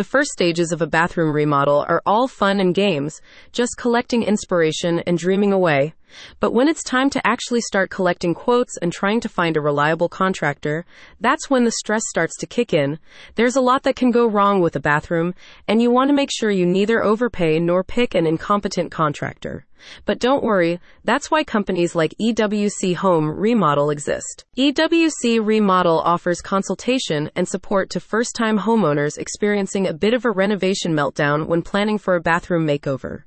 The first stages of a bathroom remodel are all fun and games, just collecting inspiration and dreaming away. But when it's time to actually start collecting quotes and trying to find a reliable contractor, that's when the stress starts to kick in. There's a lot that can go wrong with a bathroom, and you want to make sure you neither overpay nor pick an incompetent contractor. But don't worry, that's why companies like EWC Home Remodel exist. EWC Remodel offers consultation and support to first time homeowners experiencing a bit of a renovation meltdown when planning for a bathroom makeover.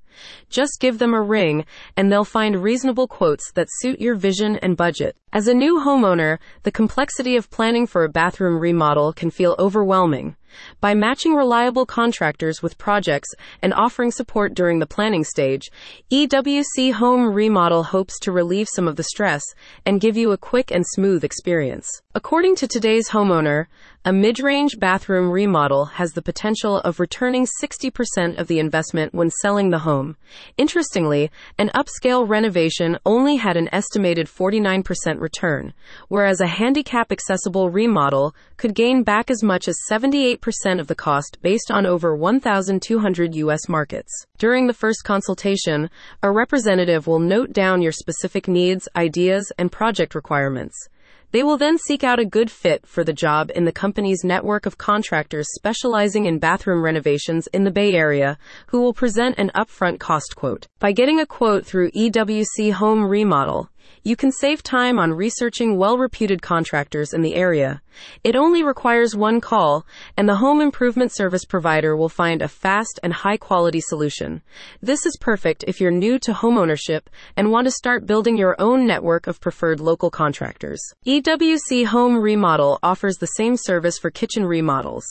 Just give them a ring and they'll find reasonable quotes that suit your vision and budget. As a new homeowner, the complexity of planning for a bathroom remodel can feel overwhelming. By matching reliable contractors with projects and offering support during the planning stage, EWC Home Remodel hopes to relieve some of the stress and give you a quick and smooth experience. According to today's homeowner, a mid range bathroom remodel has the potential of returning 60% of the investment when selling the home. Interestingly, an upscale renovation only had an estimated 49% return, whereas a handicap accessible remodel could gain back as much as 78% of the cost based on over 1,200 U.S. markets. During the first consultation, a representative will note down your specific needs, ideas, and project requirements. They will then seek out a good fit for the job in the company's network of contractors specializing in bathroom renovations in the Bay Area, who will present an upfront cost quote. By getting a quote through EWC Home Remodel, you can save time on researching well reputed contractors in the area. It only requires one call, and the home improvement service provider will find a fast and high quality solution. This is perfect if you're new to homeownership and want to start building your own network of preferred local contractors. EWC Home Remodel offers the same service for kitchen remodels.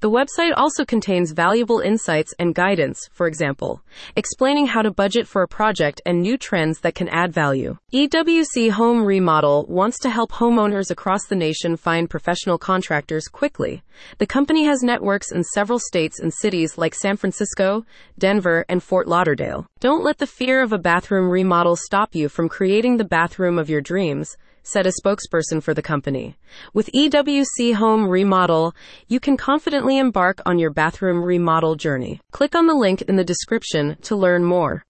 The website also contains valuable insights and guidance, for example, explaining how to budget for a project and new trends that can add value. EWC Home Remodel wants to help homeowners across the nation find professional contractors quickly. The company has networks in several states and cities like San Francisco, Denver, and Fort Lauderdale. Don't let the fear of a bathroom remodel stop you from creating the bathroom of your dreams said a spokesperson for the company. With EWC Home Remodel, you can confidently embark on your bathroom remodel journey. Click on the link in the description to learn more.